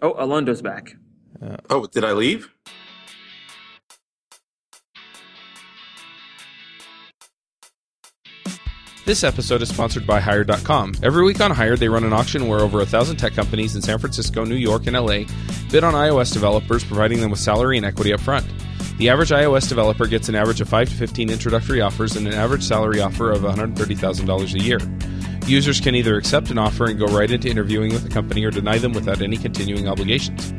Oh, Alondo's back. Oh, did I leave? This episode is sponsored by Hired.com. Every week on Hired, they run an auction where over a thousand tech companies in San Francisco, New York, and LA bid on iOS developers, providing them with salary and equity up front. The average iOS developer gets an average of 5 to 15 introductory offers and an average salary offer of $130,000 a year. Users can either accept an offer and go right into interviewing with the company or deny them without any continuing obligations.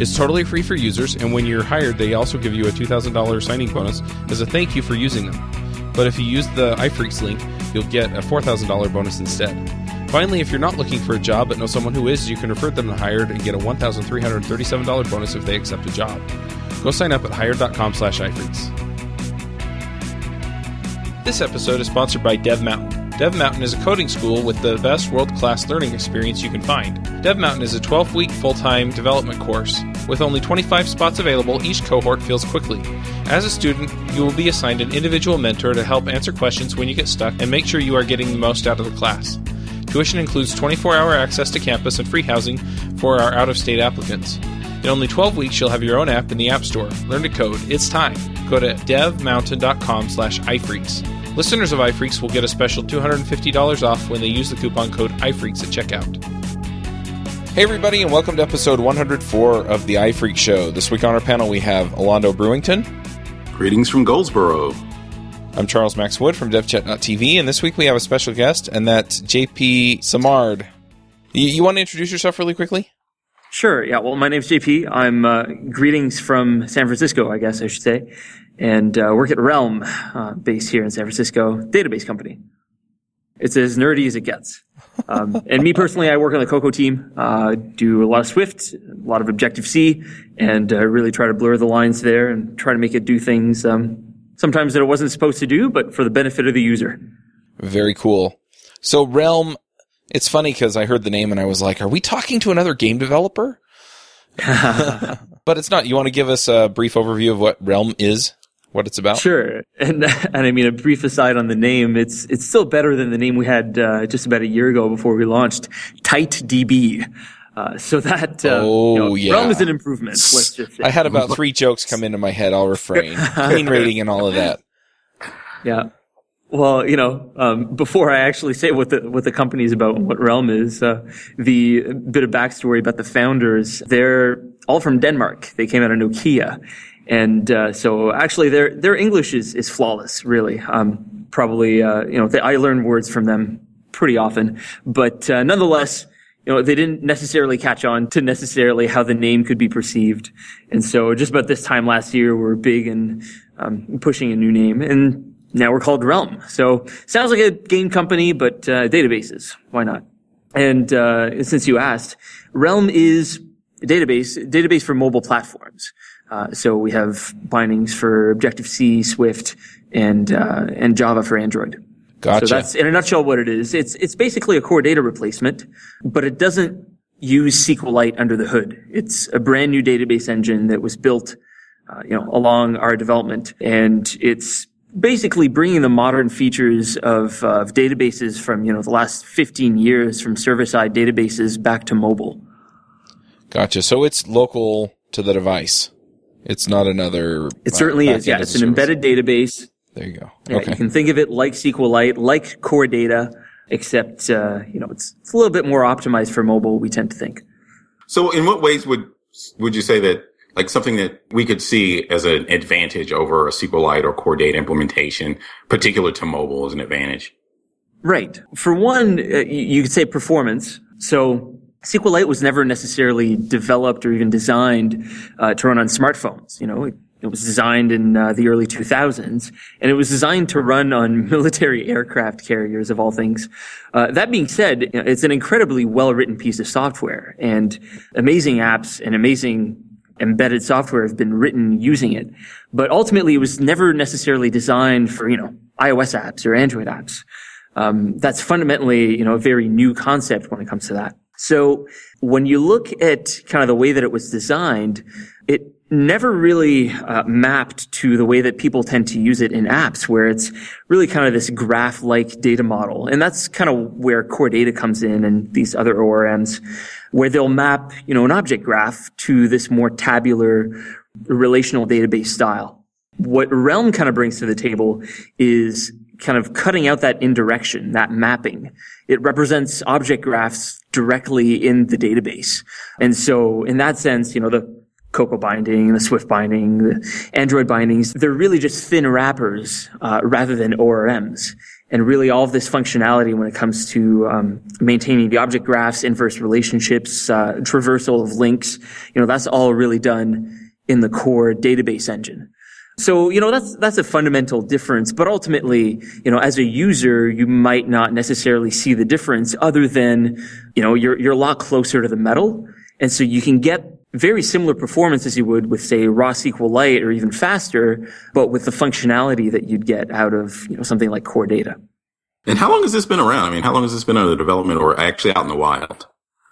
It's totally free for users, and when you're hired, they also give you a $2,000 signing bonus as a thank you for using them. But if you use the iPhreaks link, you'll get a $4,000 bonus instead. Finally, if you're not looking for a job but know someone who is, you can refer them to Hired and get a $1,337 bonus if they accept a job. Go sign up at hired.com slash iPhreaks. This episode is sponsored by Dev Mountain. Dev Mountain is a coding school with the best world class learning experience you can find. Dev Mountain is a 12 week full time development course. With only 25 spots available, each cohort fills quickly. As a student, you will be assigned an individual mentor to help answer questions when you get stuck and make sure you are getting the most out of the class. Tuition includes 24 hour access to campus and free housing for our out of state applicants. In only 12 weeks, you'll have your own app in the App Store. Learn to code. It's time. Go to devmountain.com slash iPhreaks. Listeners of iPhreaks will get a special $250 off when they use the coupon code iPhreaks at checkout. Hey, everybody, and welcome to episode 104 of the iPhreak Show. This week on our panel, we have Alondo Brewington. Greetings from Goldsboro. I'm Charles Max Wood from DevChat.tv, and this week we have a special guest, and that's JP Simard. You, you want to introduce yourself really quickly? Sure. Yeah. Well, my name's JP. I'm uh, greetings from San Francisco, I guess I should say, and uh, work at Realm, uh, based here in San Francisco, database company. It's as nerdy as it gets. Um, and me personally, I work on the Cocoa team, uh, do a lot of Swift, a lot of Objective C, and uh, really try to blur the lines there and try to make it do things um, sometimes that it wasn't supposed to do, but for the benefit of the user. Very cool. So Realm, it's funny because I heard the name and I was like, are we talking to another game developer? but it's not. You want to give us a brief overview of what Realm is, what it's about? Sure. And and I mean a brief aside on the name, it's it's still better than the name we had uh, just about a year ago before we launched, TightDB. Uh, so that uh, Oh, you know, yeah. Realm is an improvement. Let's just say. I had about three jokes come into my head. I'll refrain. Clean rating and all of that. Yeah. Well, you know, um, before I actually say what the what the company is about and what Realm is, uh, the bit of backstory about the founders. They're all from Denmark. They came out of Nokia, and uh, so actually their their English is is flawless. Really, um, probably uh, you know they, I learn words from them pretty often, but uh, nonetheless. You know, they didn't necessarily catch on to necessarily how the name could be perceived. And so just about this time last year, we we're big and um, pushing a new name. And now we're called Realm. So sounds like a game company, but uh, databases. Why not? And uh, since you asked, Realm is a database, database for mobile platforms. Uh, so we have bindings for Objective C, Swift, and uh, and Java for Android. Gotcha. So that's in a nutshell what it is. It's it's basically a core data replacement, but it doesn't use SQLite under the hood. It's a brand new database engine that was built, uh, you know, along our development, and it's basically bringing the modern features of, uh, of databases from you know the last 15 years from server-side databases back to mobile. Gotcha. So it's local to the device. It's not another. It uh, certainly is. Yeah, it's an service. embedded database. There you go. Yeah, Okay. You can think of it like SQLite, like core data, except uh, you know it's it's a little bit more optimized for mobile. We tend to think. So, in what ways would would you say that like something that we could see as an advantage over a SQLite or Core Data implementation, particular to mobile, as an advantage? Right. For one, uh, you could say performance. So SQLite was never necessarily developed or even designed uh, to run on smartphones. You know, it, it was designed in uh, the early 2000s, and it was designed to run on military aircraft carriers, of all things. Uh, that being said, it's an incredibly well-written piece of software, and amazing apps and amazing embedded software have been written using it. But ultimately, it was never necessarily designed for you know iOS apps or Android apps. Um, that's fundamentally, you know, a very new concept when it comes to that. So when you look at kind of the way that it was designed, it never really uh, mapped to the way that people tend to use it in apps, where it's really kind of this graph-like data model. And that's kind of where core data comes in and these other ORMs, where they'll map, you know, an object graph to this more tabular relational database style. What Realm kind of brings to the table is kind of cutting out that indirection, that mapping. It represents object graphs directly in the database. And so in that sense, you know, the Cocoa binding, the Swift binding, the Android bindings, they're really just thin wrappers uh, rather than ORMs. And really all of this functionality when it comes to um, maintaining the object graphs, inverse relationships, uh, traversal of links, you know, that's all really done in the core database engine. So, you know, that's, that's a fundamental difference. But ultimately, you know, as a user, you might not necessarily see the difference other than, you know, you're, you're a lot closer to the metal. And so you can get very similar performance as you would with, say, raw SQLite or even faster, but with the functionality that you'd get out of, you know, something like core data. And how long has this been around? I mean, how long has this been under development or actually out in the wild?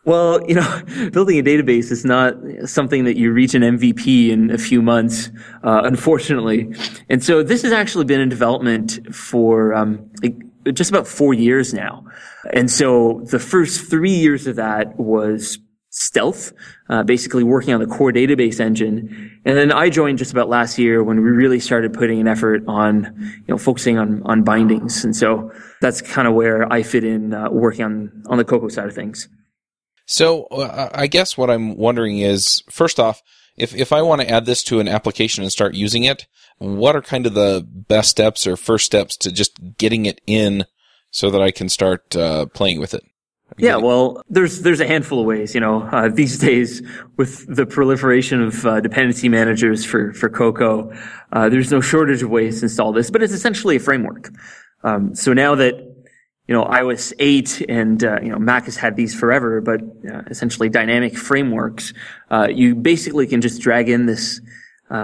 Well, you know, building a database is not something that you reach an MVP in a few months, uh, unfortunately. And so this has actually been in development for um, like just about four years now. And so the first three years of that was stealth, uh, basically working on the core database engine. And then I joined just about last year when we really started putting an effort on, you know, focusing on, on bindings. And so that's kind of where I fit in, uh, working on, on the Cocoa side of things. So uh, I guess what I'm wondering is, first off, if, if I want to add this to an application and start using it, what are kind of the best steps or first steps to just getting it in so that I can start uh, playing with it? Yeah, well, there's there's a handful of ways. You know, uh, these days with the proliferation of uh, dependency managers for for Cocoa, uh, there's no shortage of ways to install this. But it's essentially a framework. Um, so now that you know iOS 8 and uh, you know Mac has had these forever, but uh, essentially dynamic frameworks, uh, you basically can just drag in this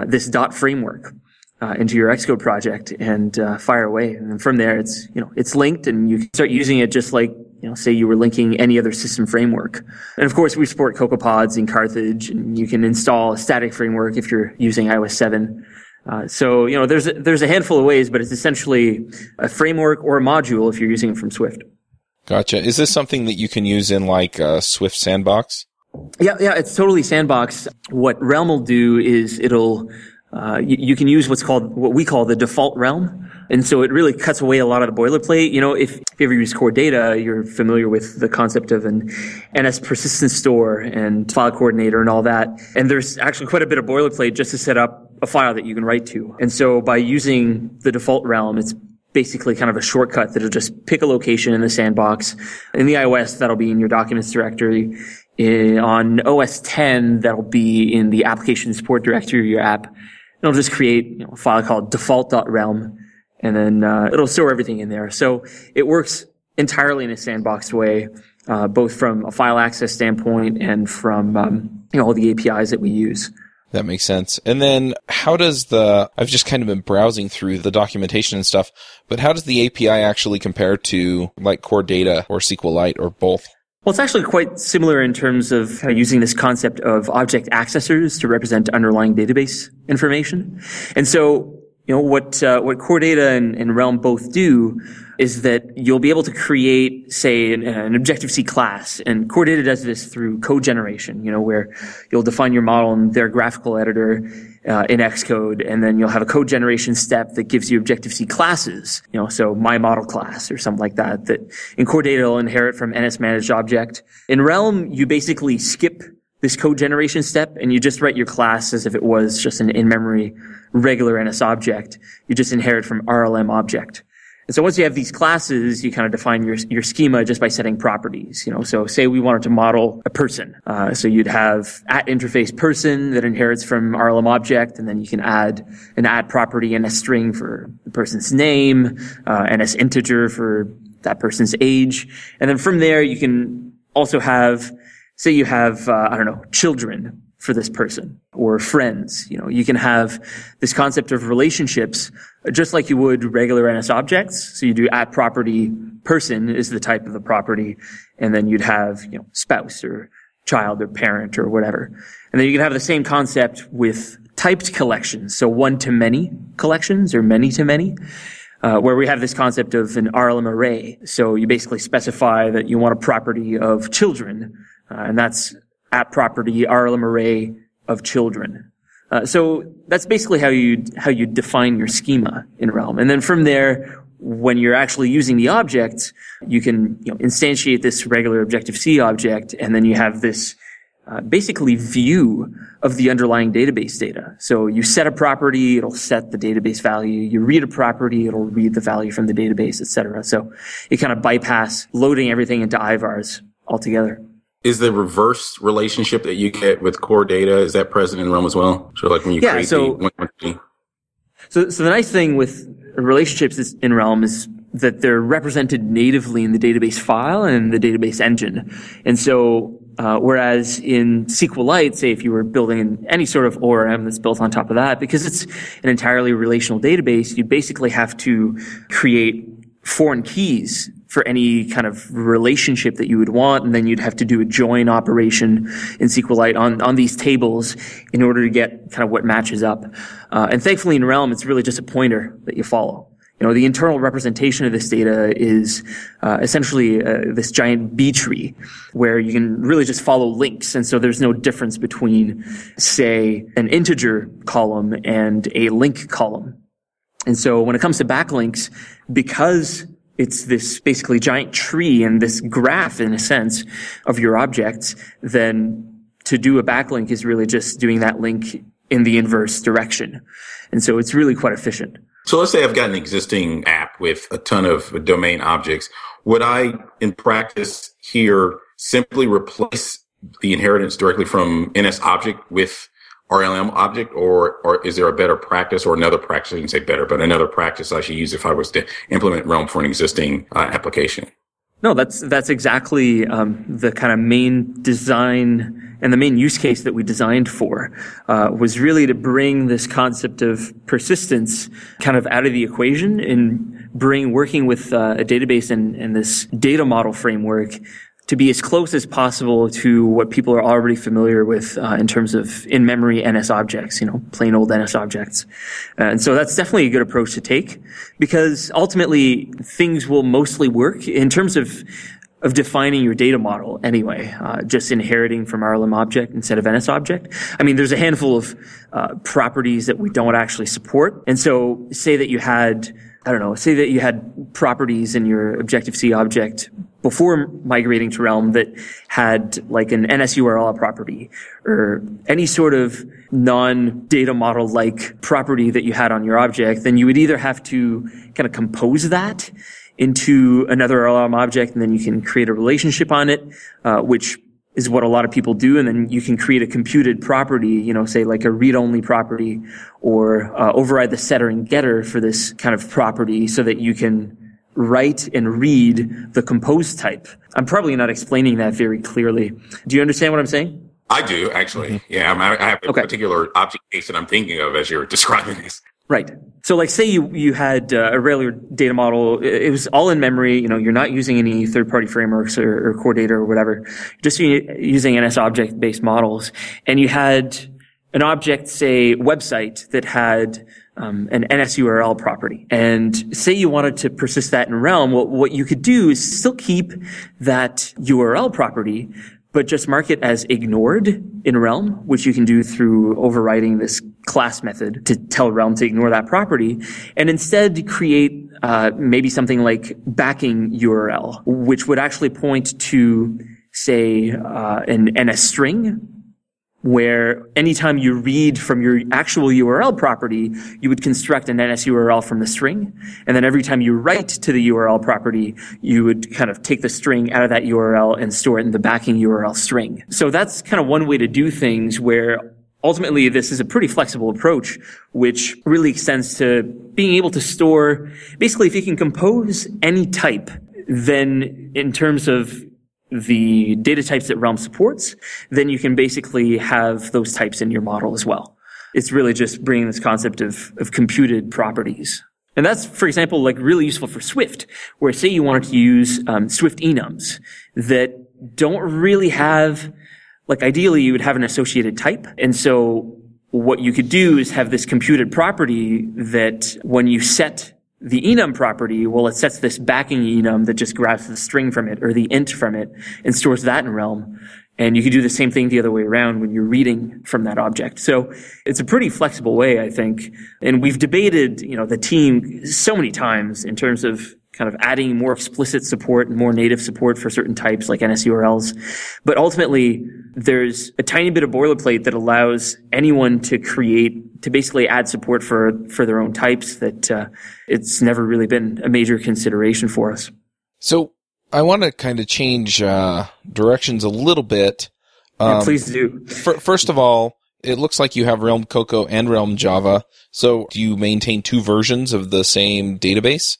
this dot framework. Uh, into your Xcode project and uh, fire away. And from there, it's you know it's linked, and you can start using it just like you know, say you were linking any other system framework. And of course, we support CocoaPods in Carthage, and you can install a static framework if you're using iOS 7. Uh, so, you know, there's a, there's a handful of ways, but it's essentially a framework or a module if you're using it from Swift. Gotcha. Is this something that you can use in like a Swift Sandbox? Yeah, yeah, it's totally sandbox. What Realm will do is it'll uh, you, you, can use what's called what we call the default realm. And so it really cuts away a lot of the boilerplate. You know, if, if you ever use core data, you're familiar with the concept of an NS persistence store and file coordinator and all that. And there's actually quite a bit of boilerplate just to set up a file that you can write to. And so by using the default realm, it's basically kind of a shortcut that'll just pick a location in the sandbox. In the iOS, that'll be in your documents directory. In, on OS 10, that'll be in the application support directory of your app it'll just create you know, a file called default.realm and then uh, it'll store everything in there. So it works entirely in a sandboxed way, uh, both from a file access standpoint and from um, you know all the APIs that we use. That makes sense. And then how does the, I've just kind of been browsing through the documentation and stuff, but how does the API actually compare to like core data or SQLite or both? Well, it's actually quite similar in terms of using this concept of object accessors to represent underlying database information. And so, you know, what, uh, what core data and, and Realm both do is that you'll be able to create, say, an, an Objective-C class. And Core Data does this through code generation, you know, where you'll define your model in their graphical editor uh, in Xcode, and then you'll have a code generation step that gives you Objective-C classes, you know, so my model class or something like that, that in Core Data will inherit from NS managed object. In Realm, you basically skip this code generation step and you just write your class as if it was just an in-memory regular NS object. You just inherit from RLM object. And so once you have these classes, you kind of define your, your schema just by setting properties. You know, so say we wanted to model a person. Uh, so you'd have at interface person that inherits from RLM object, and then you can add an add property and a string for the person's name, uh, and as integer for that person's age. And then from there, you can also have, say you have, uh, I don't know, children for this person or friends. You know, you can have this concept of relationships just like you would regular NS objects. So you do at property person is the type of the property. And then you'd have, you know, spouse or child or parent or whatever. And then you can have the same concept with typed collections, so one to many collections or many to many, uh, where we have this concept of an RLM array. So you basically specify that you want a property of children, uh, and that's at property RLM array of children. Uh, so that's basically how you how you define your schema in Realm, and then from there, when you're actually using the object, you can you know, instantiate this regular Objective C object, and then you have this uh, basically view of the underlying database data. So you set a property, it'll set the database value. You read a property, it'll read the value from the database, etc. So you kind of bypass loading everything into IVARs altogether. Is the reverse relationship that you get with core data is that present in Realm as well? So like when you yeah, create so, the so so the nice thing with relationships in Realm is that they're represented natively in the database file and the database engine. And so uh, whereas in SQLite, say if you were building any sort of ORM that's built on top of that, because it's an entirely relational database, you basically have to create foreign keys for any kind of relationship that you would want, and then you'd have to do a join operation in SQLite on, on these tables in order to get kind of what matches up. Uh, and thankfully in Realm, it's really just a pointer that you follow you know, the internal representation of this data is uh, essentially uh, this giant B tree where you can really just follow links. And so there's no difference between, say, an integer column and a link column. And so when it comes to backlinks, because it's this basically giant tree and this graph in a sense of your objects, then to do a backlink is really just doing that link in the inverse direction. And so it's really quite efficient. So let's say I've got an existing app with a ton of domain objects. Would I, in practice here, simply replace the inheritance directly from NS object with RLM object, or or is there a better practice or another practice? I can say better, but another practice I should use if I was to implement Realm for an existing uh, application. No, that's that's exactly um, the kind of main design and the main use case that we designed for uh, was really to bring this concept of persistence kind of out of the equation and bring working with uh, a database and, and this data model framework to be as close as possible to what people are already familiar with uh, in terms of in-memory NS objects, you know, plain old NS objects. And so that's definitely a good approach to take because ultimately things will mostly work in terms of of defining your data model anyway, uh, just inheriting from RLM object instead of NS object. I mean, there's a handful of uh, properties that we don't actually support. And so say that you had, I don't know, say that you had properties in your Objective-C object before migrating to Realm that had like an NSURL property or any sort of non-data model like property that you had on your object, then you would either have to kind of compose that into another RLM object, and then you can create a relationship on it, uh, which is what a lot of people do. And then you can create a computed property, you know, say like a read-only property, or uh, override the setter and getter for this kind of property, so that you can write and read the compose type. I'm probably not explaining that very clearly. Do you understand what I'm saying? I do actually. Mm-hmm. Yeah, I have a okay. particular object case that I'm thinking of as you're describing this. Right. So like say you, you had uh, a regular data model, it was all in memory, you know, you're not using any third party frameworks or, or core data or whatever, just using NS object based models. And you had an object, say website that had um, an NSURL property. And say you wanted to persist that in Realm, well, what you could do is still keep that URL property, but just mark it as ignored in Realm, which you can do through overriding this class method to tell Realm to ignore that property, and instead create uh, maybe something like backing URL, which would actually point to, say, uh, an NS string where anytime you read from your actual URL property, you would construct an NS URL from the string. And then every time you write to the URL property, you would kind of take the string out of that URL and store it in the backing URL string. So that's kind of one way to do things where ultimately this is a pretty flexible approach, which really extends to being able to store, basically if you can compose any type, then in terms of the data types that Realm supports, then you can basically have those types in your model as well. It's really just bringing this concept of, of computed properties. And that's, for example, like really useful for Swift, where say you wanted to use um, Swift enums that don't really have, like ideally you would have an associated type. And so what you could do is have this computed property that when you set the enum property, well, it sets this backing enum that just grabs the string from it or the int from it and stores that in Realm. And you can do the same thing the other way around when you're reading from that object. So it's a pretty flexible way, I think. And we've debated, you know, the team so many times in terms of kind of adding more explicit support and more native support for certain types like NSURLs. But ultimately, there's a tiny bit of boilerplate that allows anyone to create, to basically add support for, for their own types that uh, it's never really been a major consideration for us. So I want to kind of change uh, directions a little bit. Um, yeah, please do. first of all, it looks like you have Realm Cocoa and Realm Java. So do you maintain two versions of the same database?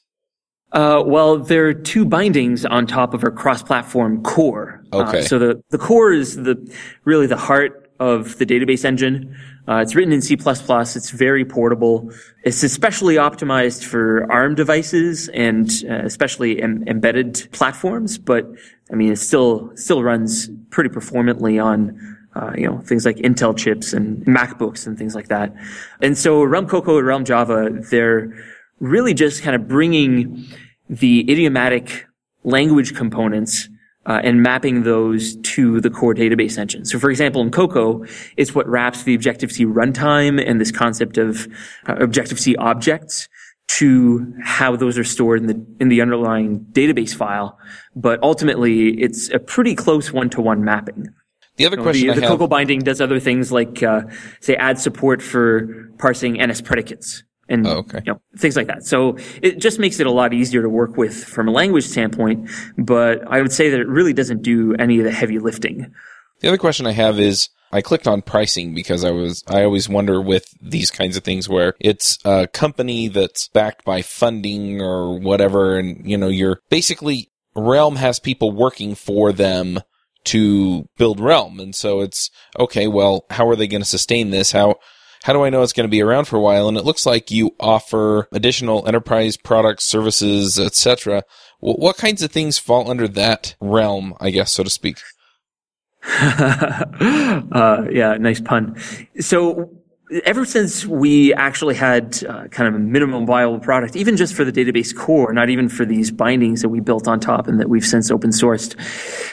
Uh, well, there are two bindings on top of our cross-platform core. Uh, okay. Uh, so the, the core is the really the heart of the database engine. Uh, it's written in C++. It's very portable. It's especially optimized for ARM devices and uh, especially em- embedded platforms. But I mean, it still still runs pretty performantly on uh, you know, things like Intel chips and MacBooks and things like that. And so Realm Cocoa and Realm Java, they're really just kind of bringing the idiomatic language components uh, and mapping those to the core database engine. So, for example, in Cocoa, it's what wraps the Objective-C runtime and this concept of uh, Objective-C objects to how those are stored in the in the underlying database file. But ultimately, it's a pretty close one-to-one mapping. The other question the, the. Cocoa binding does other things like, uh, say, add support for parsing NS predicates and oh, okay. you know, things like that. So it just makes it a lot easier to work with from a language standpoint. But I would say that it really doesn't do any of the heavy lifting. The other question I have is I clicked on pricing because I was I always wonder with these kinds of things where it's a company that's backed by funding or whatever, and you know you're basically Realm has people working for them to build Realm, and so it's okay. Well, how are they going to sustain this? How how do I know it's going to be around for a while? And it looks like you offer additional enterprise products, services, etc. What kinds of things fall under that realm, I guess, so to speak? uh, yeah, nice pun. So ever since we actually had uh, kind of a minimum viable product, even just for the database core, not even for these bindings that we built on top and that we've since open sourced,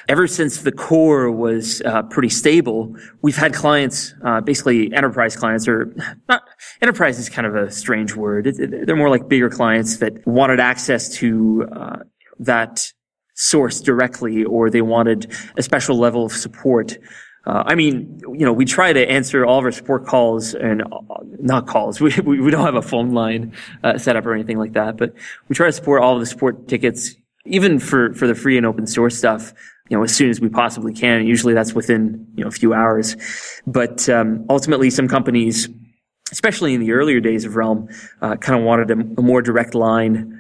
ever since the core was uh, pretty stable, we've had clients, uh, basically enterprise clients, or not enterprise is kind of a strange word. They're more like bigger clients that wanted access to uh, that source directly, or they wanted a special level of support uh, I mean, you know, we try to answer all of our support calls and uh, not calls. We, we, we don't have a phone line uh, set up or anything like that, but we try to support all of the support tickets, even for, for the free and open source stuff, you know, as soon as we possibly can. Usually that's within, you know, a few hours. But, um, ultimately some companies, especially in the earlier days of Realm, uh, kind of wanted a, a more direct line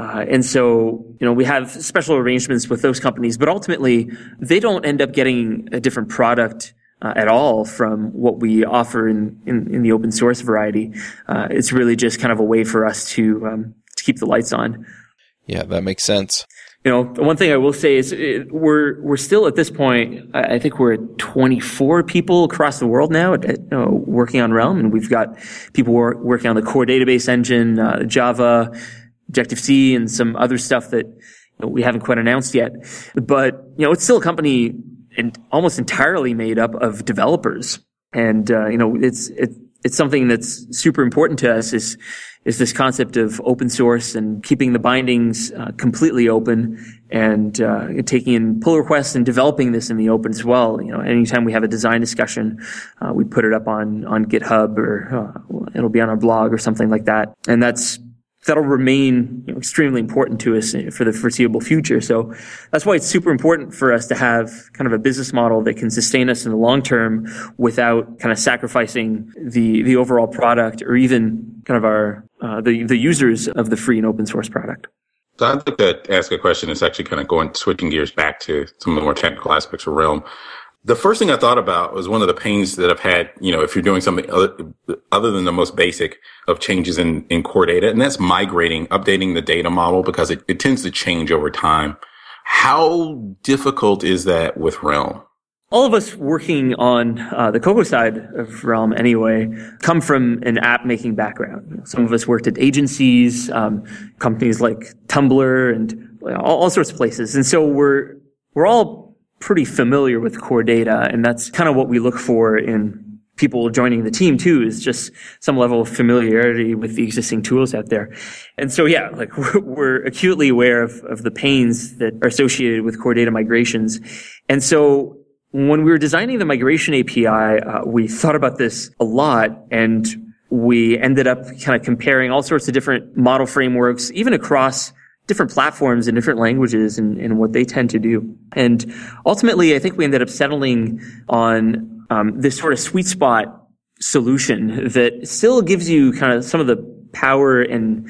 uh, and so, you know, we have special arrangements with those companies, but ultimately they don't end up getting a different product uh, at all from what we offer in, in, in the open source variety. Uh, it's really just kind of a way for us to, um, to keep the lights on. Yeah, that makes sense. You know, one thing I will say is it, we're we're still at this point. I think we're at 24 people across the world now at, at, you know, working on Realm, and we've got people work, working on the core database engine, uh, Java, Objective C and some other stuff that you know, we haven't quite announced yet. But, you know, it's still a company and almost entirely made up of developers. And, uh, you know, it's, it, it's something that's super important to us is, is this concept of open source and keeping the bindings uh, completely open and uh, taking in pull requests and developing this in the open as well. You know, anytime we have a design discussion, uh, we put it up on on GitHub or uh, it'll be on our blog or something like that. And that's that'll remain you know, extremely important to us for the foreseeable future. So that's why it's super important for us to have kind of a business model that can sustain us in the long term without kind of sacrificing the the overall product or even kind of our uh, the the users of the free and open source product. So I'd like to ask a question that's actually kind of going switching gears back to some of the more technical aspects of Realm. The first thing I thought about was one of the pains that I've had, you know, if you're doing something other, other than the most basic of changes in, in core data, and that's migrating, updating the data model because it, it tends to change over time. How difficult is that with Realm? all of us working on uh, the Cocoa side of Realm anyway come from an app making background. Some of us worked at agencies, um, companies like Tumblr and all, all sorts of places. And so we're, we're all pretty familiar with core data. And that's kind of what we look for in people joining the team too is just some level of familiarity with the existing tools out there. And so, yeah, like we're, we're acutely aware of, of the pains that are associated with core data migrations. And so when we were designing the migration API, uh, we thought about this a lot and we ended up kind of comparing all sorts of different model frameworks, even across different platforms and different languages and, and what they tend to do. And ultimately, I think we ended up settling on um, this sort of sweet spot solution that still gives you kind of some of the power and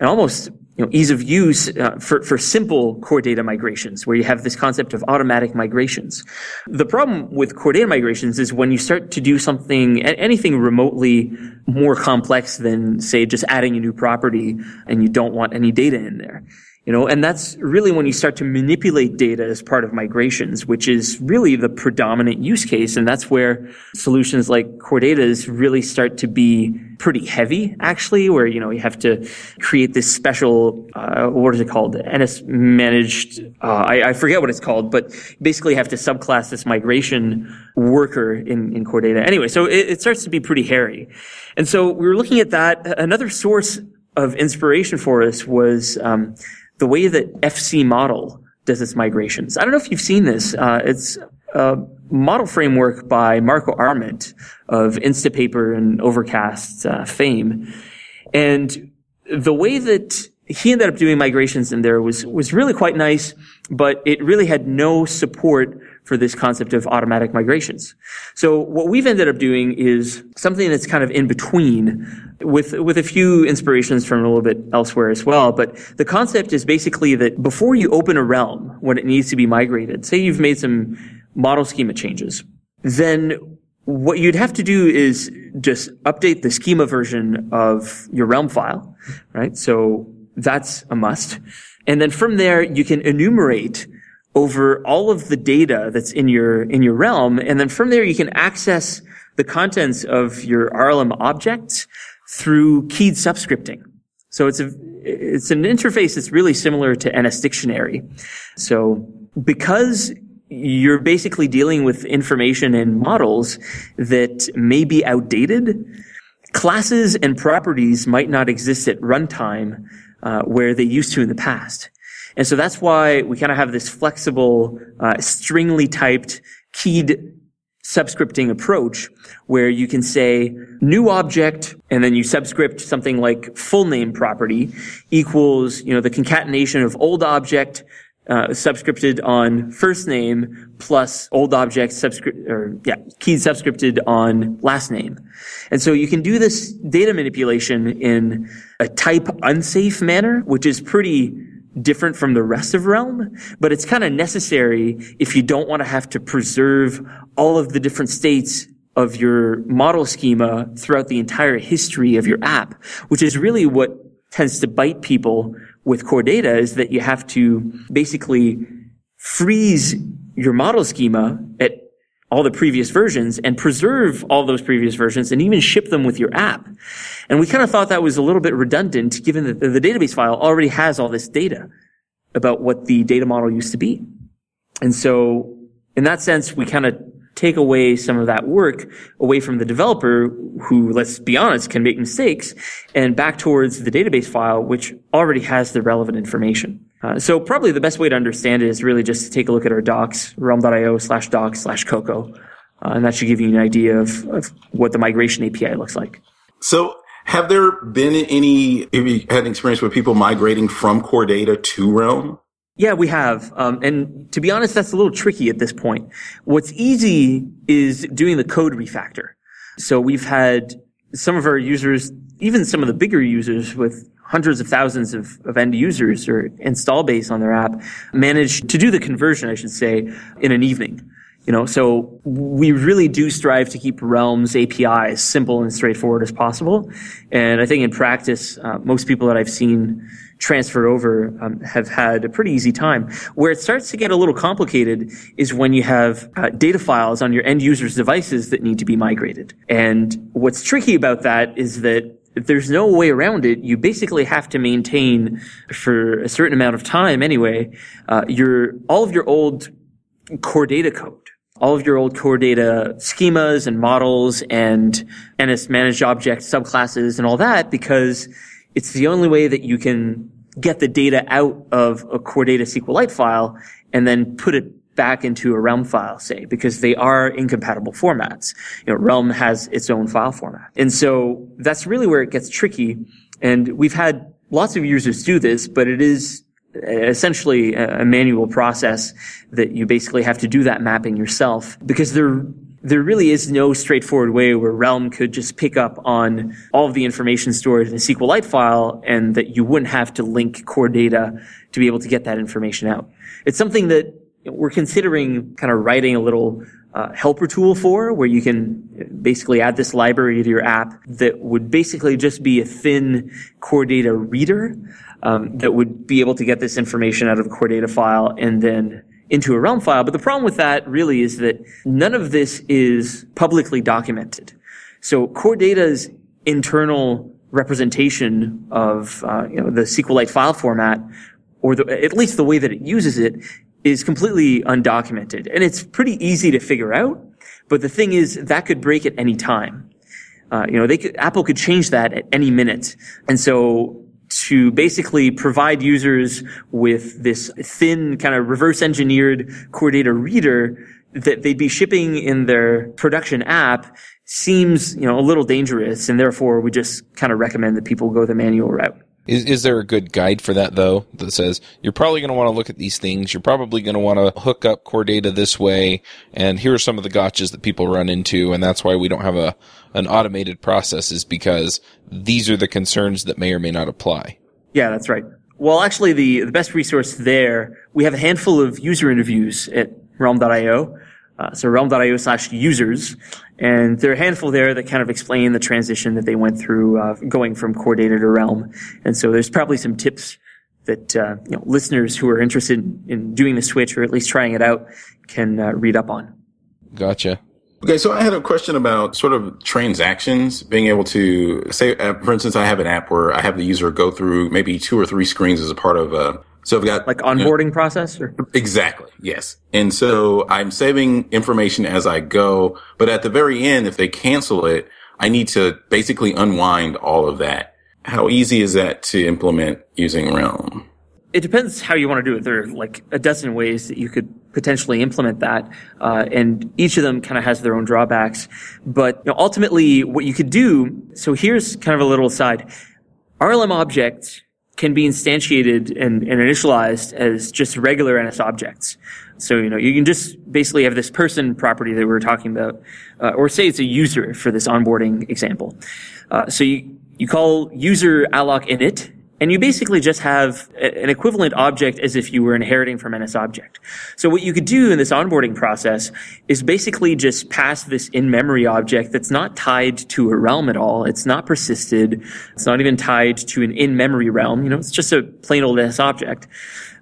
and almost you know, ease of use uh, for, for simple core data migrations, where you have this concept of automatic migrations. The problem with core data migrations is when you start to do something, anything remotely more complex than, say, just adding a new property and you don't want any data in there. You know, and that's really when you start to manipulate data as part of migrations, which is really the predominant use case. And that's where solutions like Core Data's really start to be pretty heavy, actually, where, you know, you have to create this special, uh, what is it called? NS managed, uh, I, I, forget what it's called, but basically have to subclass this migration worker in, in Core Data. Anyway, so it, it starts to be pretty hairy. And so we were looking at that. Another source of inspiration for us was, um, the way that FCModel does its migrations. I don't know if you've seen this. Uh, it's a model framework by Marco Arment of Instapaper and Overcast uh, fame. And the way that he ended up doing migrations in there was, was really quite nice, but it really had no support for this concept of automatic migrations. So what we've ended up doing is something that's kind of in between with, with a few inspirations from a little bit elsewhere as well. But the concept is basically that before you open a realm when it needs to be migrated, say you've made some model schema changes, then what you'd have to do is just update the schema version of your realm file, right? So that's a must. And then from there, you can enumerate over all of the data that's in your, in your realm. And then from there, you can access the contents of your RLM objects through keyed subscripting. So it's a, it's an interface that's really similar to NS Dictionary. So because you're basically dealing with information and models that may be outdated, classes and properties might not exist at runtime uh, where they used to in the past. And so that's why we kind of have this flexible, uh, stringly typed, keyed subscripting approach where you can say new object and then you subscript something like full name property equals, you know, the concatenation of old object uh, subscripted on first name plus old object subscript or yeah keyed subscripted on last name. And so you can do this data manipulation in a type unsafe manner which is pretty different from the rest of Realm, but it's kind of necessary if you don't want to have to preserve all of the different states of your model schema throughout the entire history of your app, which is really what tends to bite people with core data is that you have to basically freeze your model schema at all the previous versions and preserve all those previous versions and even ship them with your app. And we kind of thought that was a little bit redundant given that the database file already has all this data about what the data model used to be. And so in that sense, we kind of take away some of that work away from the developer who, let's be honest, can make mistakes and back towards the database file, which already has the relevant information. Uh, so probably the best way to understand it is really just to take a look at our docs, realm.io slash docs slash cocoa. Uh, and that should give you an idea of, of what the migration API looks like. So have there been any, have you had an experience with people migrating from core data to Realm? Yeah, we have. Um, and to be honest, that's a little tricky at this point. What's easy is doing the code refactor. So we've had some of our users, even some of the bigger users with hundreds of thousands of, of end users or install base on their app manage to do the conversion, I should say, in an evening. You know, so we really do strive to keep Realm's API as simple and straightforward as possible. And I think in practice, uh, most people that I've seen transfer over um, have had a pretty easy time. Where it starts to get a little complicated is when you have uh, data files on your end users' devices that need to be migrated. And what's tricky about that is that there's no way around it, you basically have to maintain for a certain amount of time anyway, uh, your, all of your old core data code all of your old core data schemas and models and NS managed object subclasses and all that because it's the only way that you can get the data out of a core data SQLite file and then put it back into a Realm file, say, because they are incompatible formats. You know, Realm has its own file format. And so that's really where it gets tricky. And we've had lots of users do this, but it is essentially a manual process that you basically have to do that mapping yourself because there there really is no straightforward way where Realm could just pick up on all of the information stored in a SQLite file and that you wouldn't have to link core data to be able to get that information out. It's something that we're considering kind of writing a little uh, helper tool for where you can basically add this library to your app that would basically just be a thin core data reader um, that would be able to get this information out of a core data file and then into a realm file. But the problem with that really is that none of this is publicly documented. So core data's internal representation of uh, you know the SQLite file format, or the, at least the way that it uses it, is completely undocumented, and it's pretty easy to figure out. But the thing is, that could break at any time. Uh, you know, they could, Apple could change that at any minute, and so to basically provide users with this thin kind of reverse engineered core data reader that they'd be shipping in their production app seems, you know, a little dangerous. And therefore we just kind of recommend that people go the manual route. Is, is there a good guide for that though that says you're probably going to want to look at these things. You're probably going to want to hook up core data this way. And here are some of the gotchas that people run into. And that's why we don't have a, an automated process is because these are the concerns that may or may not apply. Yeah, that's right. Well, actually the, the best resource there, we have a handful of user interviews at realm.io. Uh, so realm.io slash users. And there are a handful there that kind of explain the transition that they went through, uh, going from core data to realm. And so there's probably some tips that, uh, you know, listeners who are interested in doing the switch or at least trying it out can uh, read up on. Gotcha. Okay, so I had a question about sort of transactions, being able to say, uh, for instance, I have an app where I have the user go through maybe two or three screens as a part of a so I've got like onboarding you know, process or? exactly. Yes. And so I'm saving information as I go, but at the very end, if they cancel it, I need to basically unwind all of that. How easy is that to implement using Realm? It depends how you want to do it. There are like a dozen ways that you could potentially implement that, uh, and each of them kind of has their own drawbacks. But you know, ultimately, what you could do. So here's kind of a little aside. RLM objects can be instantiated and, and, initialized as just regular NS objects. So, you know, you can just basically have this person property that we were talking about, uh, or say it's a user for this onboarding example. Uh, so you, you call user alloc init, and you basically just have an equivalent object as if you were inheriting from NS object. So what you could do in this onboarding process is basically just pass this in-memory object that's not tied to a realm at all. It's not persisted. It's not even tied to an in-memory realm. You know, it's just a plain old NS object.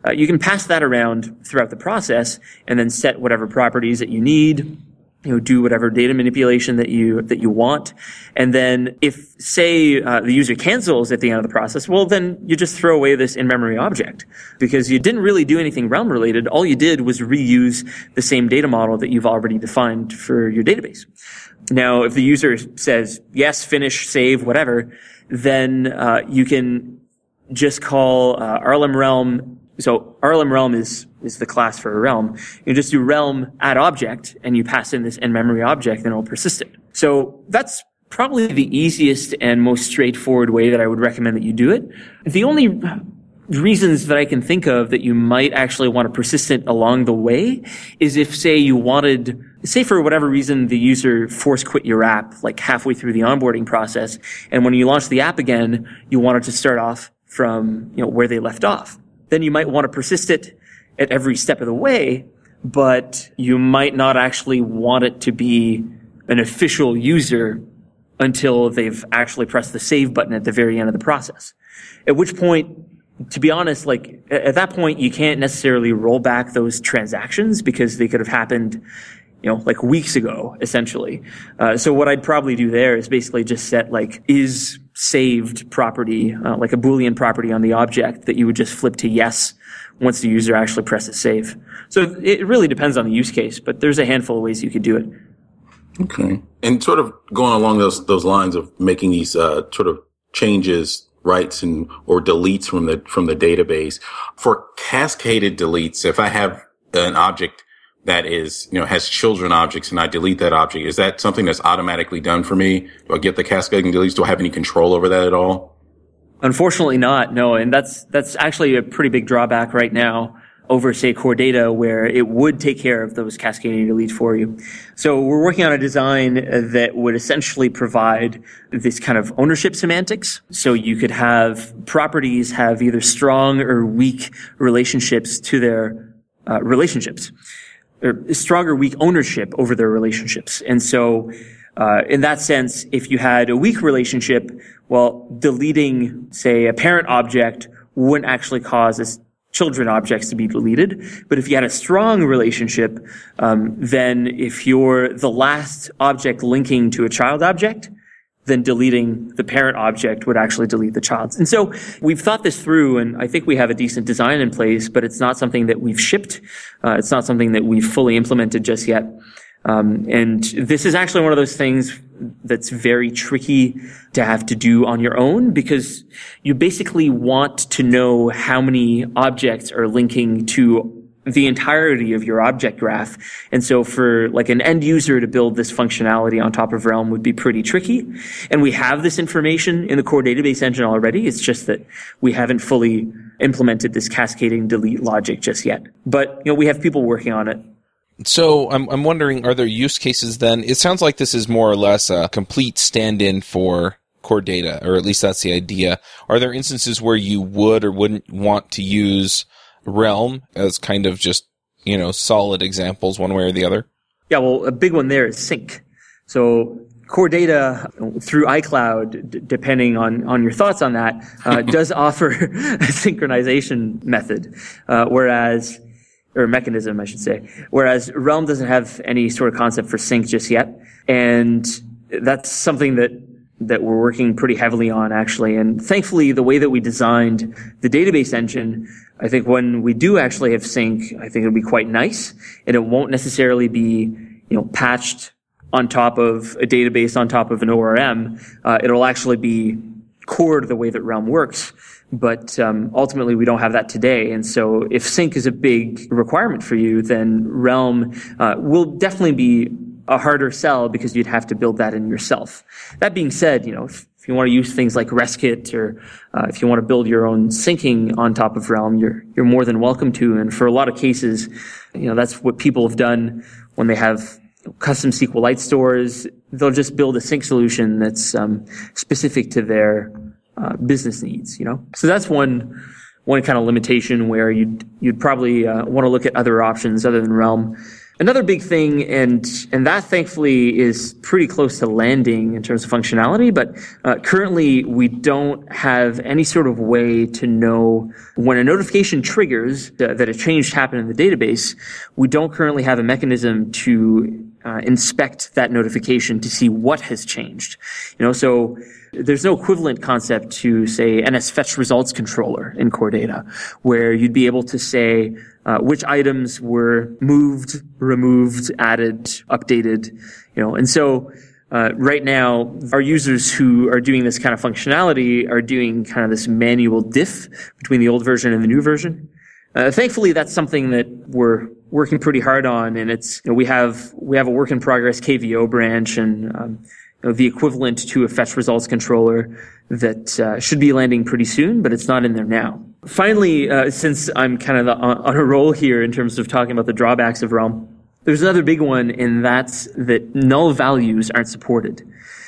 Uh, you can pass that around throughout the process and then set whatever properties that you need you know, do whatever data manipulation that you that you want, and then if say uh, the user cancels at the end of the process, well then you just throw away this in-memory object because you didn't really do anything realm related. All you did was reuse the same data model that you've already defined for your database. Now, if the user says yes, finish, save, whatever, then uh, you can just call uh, RLM realm so RLM realm is, is the class for a realm. You just do realm add object and you pass in this in-memory object and it'll persist it. So that's probably the easiest and most straightforward way that I would recommend that you do it. The only reasons that I can think of that you might actually want to persist it along the way is if, say, you wanted, say for whatever reason the user force quit your app like halfway through the onboarding process, and when you launch the app again, you wanted to start off from, you know, where they left off then you might want to persist it at every step of the way, but you might not actually want it to be an official user until they've actually pressed the save button at the very end of the process. At which point to be honest, like at that point, you can't necessarily roll back those transactions because they could have happened, you know, like weeks ago, essentially. Uh, so what I'd probably do there is basically just set like is saved property, uh, like a Boolean property on the object that you would just flip to yes once the user actually presses save. So it really depends on the use case, but there's a handful of ways you could do it. Okay. And sort of going along those those lines of making these uh, sort of changes writes and or deletes from the from the database for cascaded deletes if i have an object that is you know has children objects and i delete that object is that something that's automatically done for me do i get the cascading deletes do i have any control over that at all unfortunately not no and that's that's actually a pretty big drawback right now over, say, core data where it would take care of those cascading deletes for you. So we're working on a design that would essentially provide this kind of ownership semantics. So you could have properties have either strong or weak relationships to their uh, relationships, or strong or weak ownership over their relationships. And so uh, in that sense, if you had a weak relationship, well, deleting, say, a parent object wouldn't actually cause a children objects to be deleted. But if you had a strong relationship, um, then if you're the last object linking to a child object, then deleting the parent object would actually delete the child. And so we've thought this through and I think we have a decent design in place, but it's not something that we've shipped. Uh, it's not something that we've fully implemented just yet. Um, and this is actually one of those things that's very tricky to have to do on your own because you basically want to know how many objects are linking to the entirety of your object graph. And so for like an end user to build this functionality on top of Realm would be pretty tricky. And we have this information in the core database engine already. It's just that we haven't fully implemented this cascading delete logic just yet. But, you know, we have people working on it. So I'm I'm wondering, are there use cases then? It sounds like this is more or less a complete stand-in for core data, or at least that's the idea. Are there instances where you would or wouldn't want to use Realm as kind of just you know solid examples, one way or the other? Yeah, well, a big one there is sync. So core data through iCloud, d- depending on, on your thoughts on that, uh, does offer a synchronization method, uh, whereas or mechanism, I should say. Whereas Realm doesn't have any sort of concept for sync just yet. And that's something that, that we're working pretty heavily on actually. And thankfully, the way that we designed the database engine, I think when we do actually have sync, I think it'll be quite nice and it won't necessarily be, you know, patched on top of a database on top of an ORM. Uh, it'll actually be core to the way that Realm works. But um, ultimately, we don't have that today. And so, if sync is a big requirement for you, then Realm uh, will definitely be a harder sell because you'd have to build that in yourself. That being said, you know, if, if you want to use things like RESTKit or uh, if you want to build your own syncing on top of Realm, you're you're more than welcome to. And for a lot of cases, you know, that's what people have done when they have custom SQLite stores. They'll just build a sync solution that's um, specific to their uh, business needs, you know? So that's one, one kind of limitation where you'd, you'd probably uh, want to look at other options other than Realm. Another big thing, and and that thankfully is pretty close to landing in terms of functionality, but uh, currently we don't have any sort of way to know when a notification triggers uh, that a change happened in the database. We don't currently have a mechanism to uh, inspect that notification to see what has changed. You know, so there's no equivalent concept to, say, NS fetch results controller in core data, where you'd be able to say uh, which items were moved, removed, added, updated, you know, and so uh, right now, our users who are doing this kind of functionality are doing kind of this manual diff between the old version and the new version. Uh, thankfully, that's something that we're working pretty hard on, and it's you know, we have we have a work in progress KVO branch and um, know, the equivalent to a fetch results controller that uh, should be landing pretty soon, but it's not in there now. Finally, uh, since I'm kind of on, on a roll here in terms of talking about the drawbacks of Realm, there's another big one, and that's that null values aren't supported.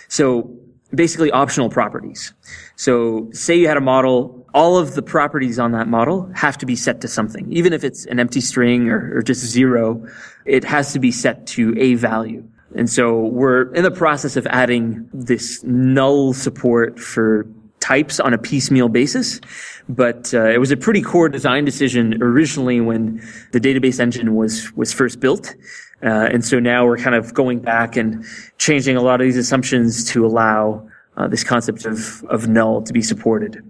So basically optional properties. So say you had a model, all of the properties on that model have to be set to something. Even if it's an empty string or, or just zero, it has to be set to a value. And so we're in the process of adding this null support for types on a piecemeal basis. But uh, it was a pretty core design decision originally when the database engine was was first built. Uh, and so now we're kind of going back and changing a lot of these assumptions to allow uh, this concept of, of null to be supported.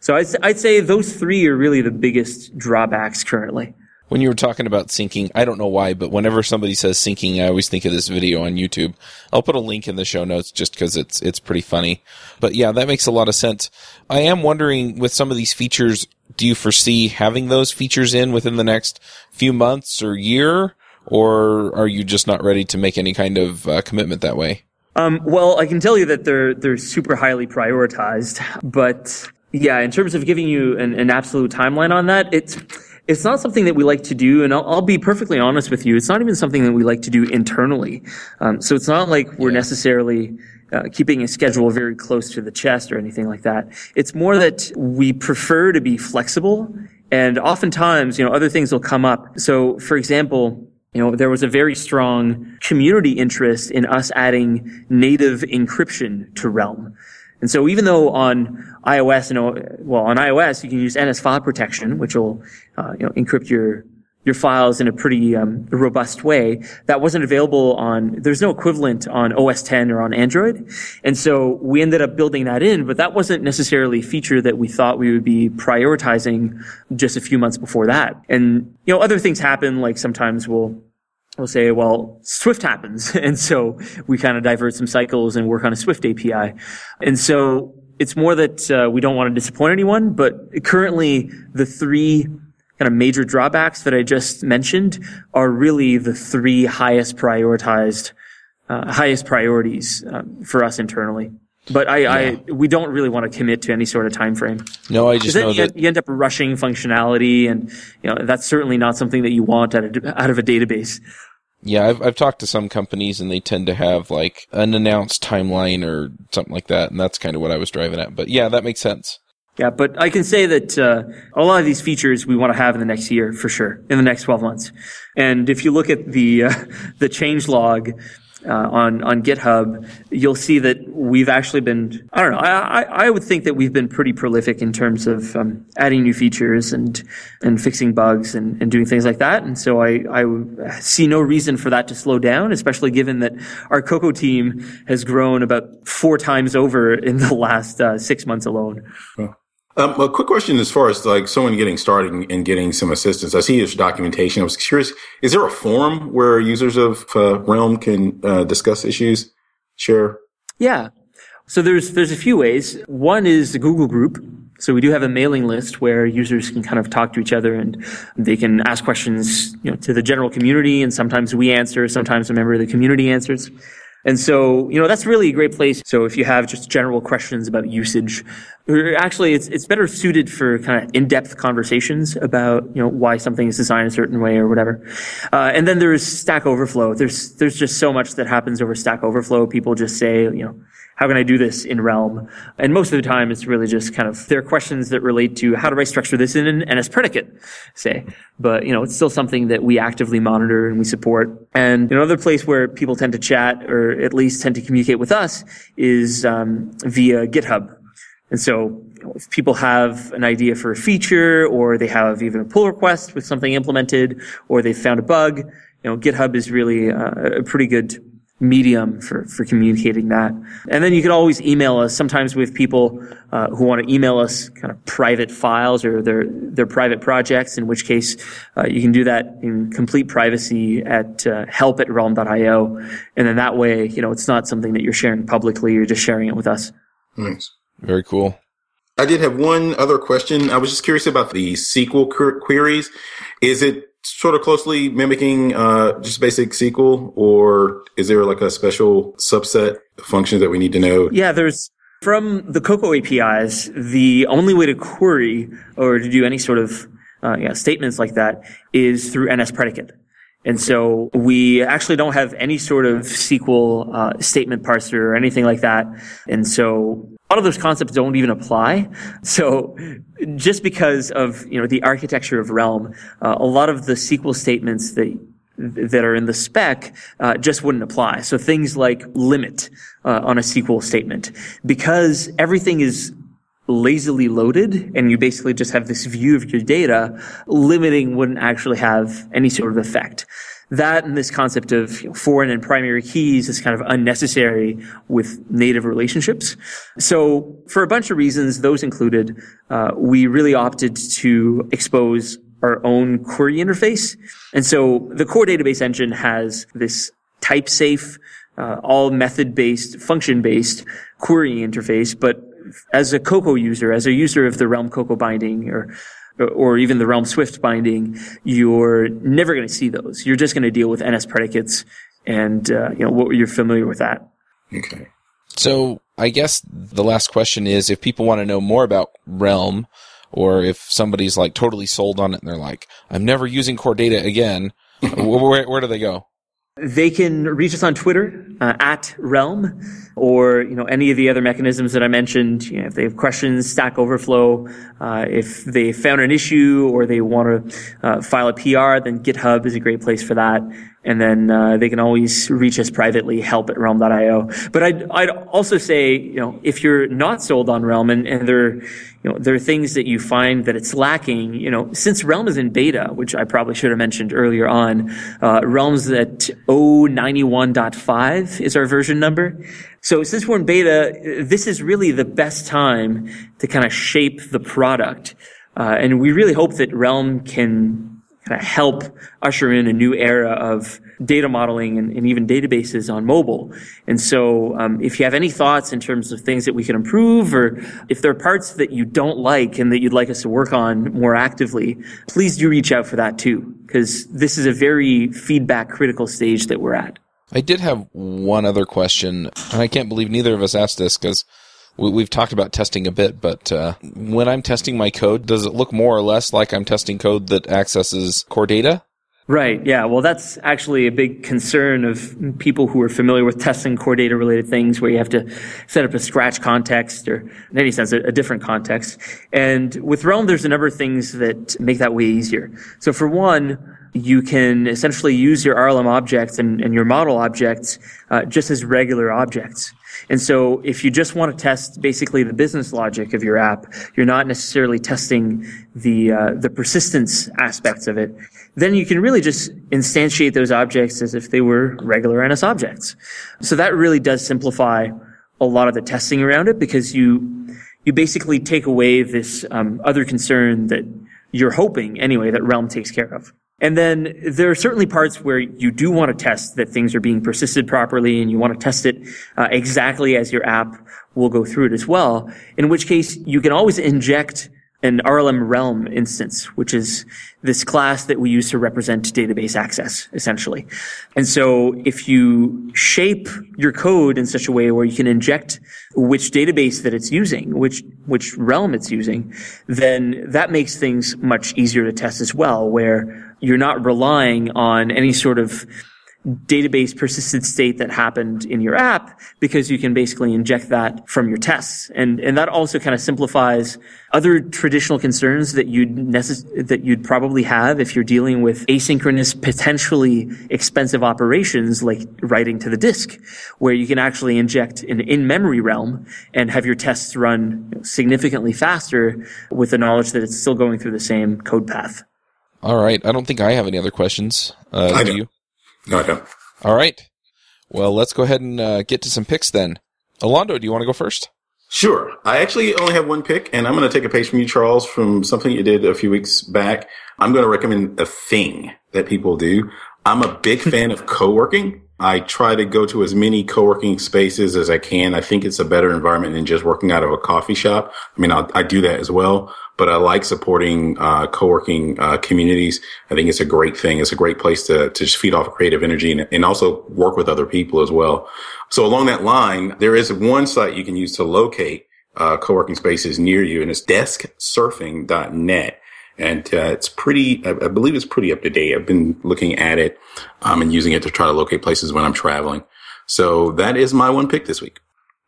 So I'd, I'd say those three are really the biggest drawbacks currently when you were talking about syncing, I don't know why, but whenever somebody says syncing, I always think of this video on YouTube. I'll put a link in the show notes just because it's it's pretty funny. But yeah, that makes a lot of sense. I am wondering with some of these features, do you foresee having those features in within the next few months or year, or are you just not ready to make any kind of uh, commitment that way? Um, well, I can tell you that they're they're super highly prioritized, but yeah, in terms of giving you an, an absolute timeline on that, it's it's not something that we like to do, and I'll, I'll, be perfectly honest with you. It's not even something that we like to do internally. Um, so it's not like we're yeah. necessarily uh, keeping a schedule very close to the chest or anything like that. It's more that we prefer to be flexible, and oftentimes, you know, other things will come up. So, for example, you know, there was a very strong community interest in us adding native encryption to Realm. And so even though on iOS and well on iOS you can use NS file protection, which will uh, you know encrypt your your files in a pretty um, robust way, that wasn't available on. There's no equivalent on OS 10 or on Android, and so we ended up building that in. But that wasn't necessarily a feature that we thought we would be prioritizing just a few months before that. And you know other things happen, like sometimes we'll we'll say, well, Swift happens. And so we kind of divert some cycles and work on a Swift API. And so it's more that uh, we don't want to disappoint anyone, but currently the three kind of major drawbacks that I just mentioned are really the three highest prioritized, uh, highest priorities uh, for us internally. But I, yeah. I, we don't really want to commit to any sort of time frame. No, I just know you, that you end up rushing functionality, and you know that's certainly not something that you want out of, out of a database. Yeah, I've I've talked to some companies and they tend to have like an announced timeline or something like that, and that's kind of what I was driving at. But yeah, that makes sense. Yeah, but I can say that uh, a lot of these features we want to have in the next year for sure, in the next 12 months. And if you look at the uh, the change log uh, on on GitHub, you'll see that we've actually been. I don't know. I, I would think that we've been pretty prolific in terms of um, adding new features and and fixing bugs and, and doing things like that. And so I I see no reason for that to slow down, especially given that our Cocoa team has grown about four times over in the last uh, six months alone. Um, a quick question as far as like someone getting started and getting some assistance. I see there's documentation. I was curious, is there a forum where users of uh, Realm can uh, discuss issues, share? Yeah. So there's there's a few ways. One is the Google group. So we do have a mailing list where users can kind of talk to each other and they can ask questions, you know, to the general community and sometimes we answer, sometimes a member of the community answers. And so, you know, that's really a great place. So if you have just general questions about usage, actually it's, it's better suited for kind of in-depth conversations about, you know, why something is designed a certain way or whatever. Uh, and then there's Stack Overflow. There's, there's just so much that happens over Stack Overflow. People just say, you know, how can I do this in Realm? And most of the time, it's really just kind of, there are questions that relate to how do I structure this in an NS predicate, say. But, you know, it's still something that we actively monitor and we support. And another place where people tend to chat or at least tend to communicate with us is um, via GitHub. And so if people have an idea for a feature or they have even a pull request with something implemented or they've found a bug, you know, GitHub is really uh, a pretty good medium for, for communicating that. And then you can always email us. Sometimes with people uh, who want to email us kind of private files or their their private projects, in which case uh, you can do that in complete privacy at uh, help at realm.io. And then that way, you know, it's not something that you're sharing publicly. You're just sharing it with us. Nice. Very cool. I did have one other question. I was just curious about the SQL queries. Is it sort of closely mimicking uh, just basic SQL, or is there like a special subset of functions that we need to know? Yeah, there's from the Cocoa APIs. The only way to query or to do any sort of uh, yeah, statements like that is through NS predicate. And so we actually don't have any sort of SQL uh, statement parser or anything like that. And so a lot of those concepts don't even apply. So just because of, you know, the architecture of Realm, uh, a lot of the SQL statements that that are in the spec uh, just wouldn't apply. So things like limit uh, on a SQL statement, because everything is lazily loaded and you basically just have this view of your data, limiting wouldn't actually have any sort of effect. That and this concept of foreign and primary keys is kind of unnecessary with native relationships. So for a bunch of reasons, those included, uh, we really opted to expose our own query interface. And so the core database engine has this type safe, uh, all method based, function based query interface. But as a Cocoa user, as a user of the Realm Cocoa binding or or even the Realm Swift binding, you're never going to see those. You're just going to deal with NS predicates, and uh, you know what you're familiar with that. Okay. So I guess the last question is if people want to know more about Realm, or if somebody's like totally sold on it and they're like, I'm never using core data again, where, where do they go? They can reach us on Twitter uh, at Realm, or you know any of the other mechanisms that I mentioned. You know, if they have questions, Stack Overflow. Uh, if they found an issue or they want to uh, file a PR, then GitHub is a great place for that. And then uh, they can always reach us privately, help at realm.io. But I'd, I'd also say, you know, if you're not sold on Realm and, and there, you know, there are things that you find that it's lacking, you know, since Realm is in beta, which I probably should have mentioned earlier on, uh, Realm's at 091.5 is our version number. So since we're in beta, this is really the best time to kind of shape the product. Uh, and we really hope that Realm can kind of help usher in a new era of data modeling and, and even databases on mobile. And so, um, if you have any thoughts in terms of things that we can improve, or if there are parts that you don't like and that you'd like us to work on more actively, please do reach out for that too, because this is a very feedback critical stage that we're at. I did have one other question, and I can't believe neither of us asked this because we, have talked about testing a bit, but uh, when I'm testing my code, does it look more or less like I'm testing code that accesses core data? Right. Yeah. Well, that's actually a big concern of people who are familiar with testing core data related things where you have to set up a scratch context or in any sense, a, a, different context. And with Realm, there's a number of things that make that way easier. So for one, you can essentially use your RLM objects and, and your model objects uh, just as regular objects. And so if you just want to test basically the business logic of your app, you're not necessarily testing the, uh, the persistence aspects of it, then you can really just instantiate those objects as if they were regular NS objects. So that really does simplify a lot of the testing around it because you, you basically take away this um, other concern that you're hoping anyway that Realm takes care of. And then there are certainly parts where you do want to test that things are being persisted properly and you want to test it uh, exactly as your app will go through it as well. In which case you can always inject an RLM realm instance, which is this class that we use to represent database access, essentially. And so if you shape your code in such a way where you can inject which database that it's using, which, which realm it's using, then that makes things much easier to test as well, where you're not relying on any sort of database persistent state that happened in your app because you can basically inject that from your tests. And, and that also kind of simplifies other traditional concerns that you'd necess- that you'd probably have if you're dealing with asynchronous, potentially expensive operations like writing to the disk, where you can actually inject an in-memory realm and have your tests run significantly faster with the knowledge that it's still going through the same code path. All right. I don't think I have any other questions. Uh, I do you? No, I don't. All right. Well, let's go ahead and uh, get to some picks then. Alondo, do you want to go first? Sure. I actually only have one pick, and I'm going to take a page from you, Charles, from something you did a few weeks back. I'm going to recommend a thing that people do. I'm a big fan of co-working. I try to go to as many co-working spaces as I can. I think it's a better environment than just working out of a coffee shop. I mean, I'll, i do that as well, but I like supporting uh, co-working uh, communities. I think it's a great thing. It's a great place to, to just feed off creative energy and, and also work with other people as well. So along that line, there is one site you can use to locate uh, co-working spaces near you, and it's desksurfing.net. And uh, it's pretty, I, I, believe it's pretty up to date. I've been looking at it um, and using it to try to locate places when I'm traveling. So that is my one pick this week.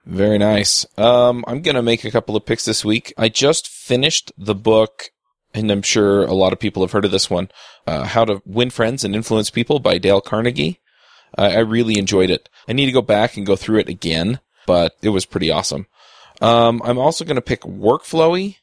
Very nice. Um, I'm going to make a couple of picks this week. I just finished the book, and I'm sure a lot of people have heard of this one, uh, How to Win Friends and Influence People by Dale Carnegie. Uh, I really enjoyed it. I need to go back and go through it again, but it was pretty awesome. Um, I'm also going to pick Workflowy.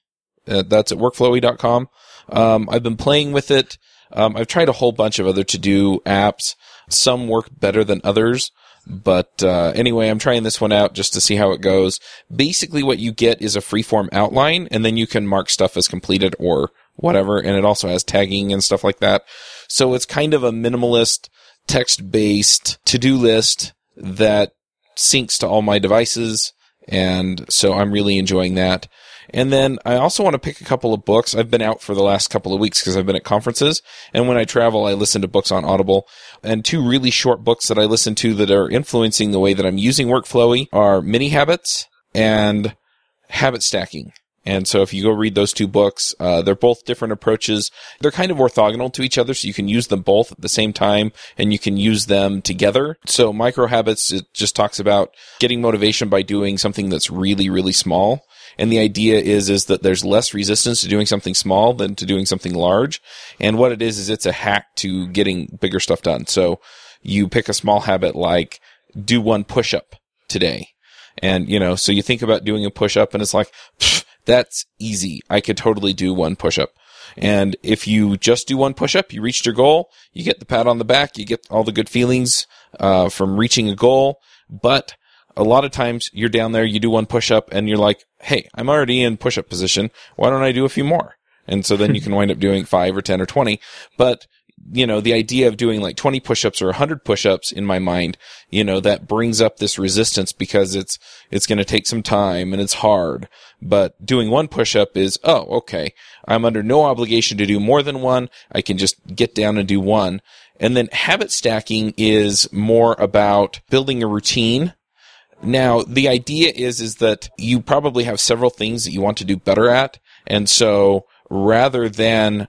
Uh, that's at workflowy.com. Um, I've been playing with it. Um, I've tried a whole bunch of other to do apps. Some work better than others. But uh, anyway, I'm trying this one out just to see how it goes. Basically, what you get is a freeform outline, and then you can mark stuff as completed or whatever. And it also has tagging and stuff like that. So it's kind of a minimalist, text based to do list that syncs to all my devices. And so I'm really enjoying that. And then I also want to pick a couple of books. I've been out for the last couple of weeks because I've been at conferences. And when I travel, I listen to books on Audible. And two really short books that I listen to that are influencing the way that I'm using Workflowy are Mini Habits and Habit Stacking. And so if you go read those two books, uh, they're both different approaches. They're kind of orthogonal to each other, so you can use them both at the same time and you can use them together. So micro habits, it just talks about getting motivation by doing something that's really, really small. And the idea is, is that there's less resistance to doing something small than to doing something large. And what it is, is it's a hack to getting bigger stuff done. So you pick a small habit like do one push up today. And, you know, so you think about doing a push up and it's like, that's easy. I could totally do one push up. And if you just do one push up, you reached your goal, you get the pat on the back, you get all the good feelings, uh, from reaching a goal. But a lot of times you're down there, you do one push up and you're like, Hey, I'm already in push up position. Why don't I do a few more? And so then you can wind up doing five or 10 or 20. But you know, the idea of doing like 20 push-ups or 100 push-ups in my mind, you know, that brings up this resistance because it's, it's going to take some time and it's hard. But doing one push-up is, oh, okay. I'm under no obligation to do more than one. I can just get down and do one. And then habit stacking is more about building a routine. Now, the idea is, is that you probably have several things that you want to do better at. And so rather than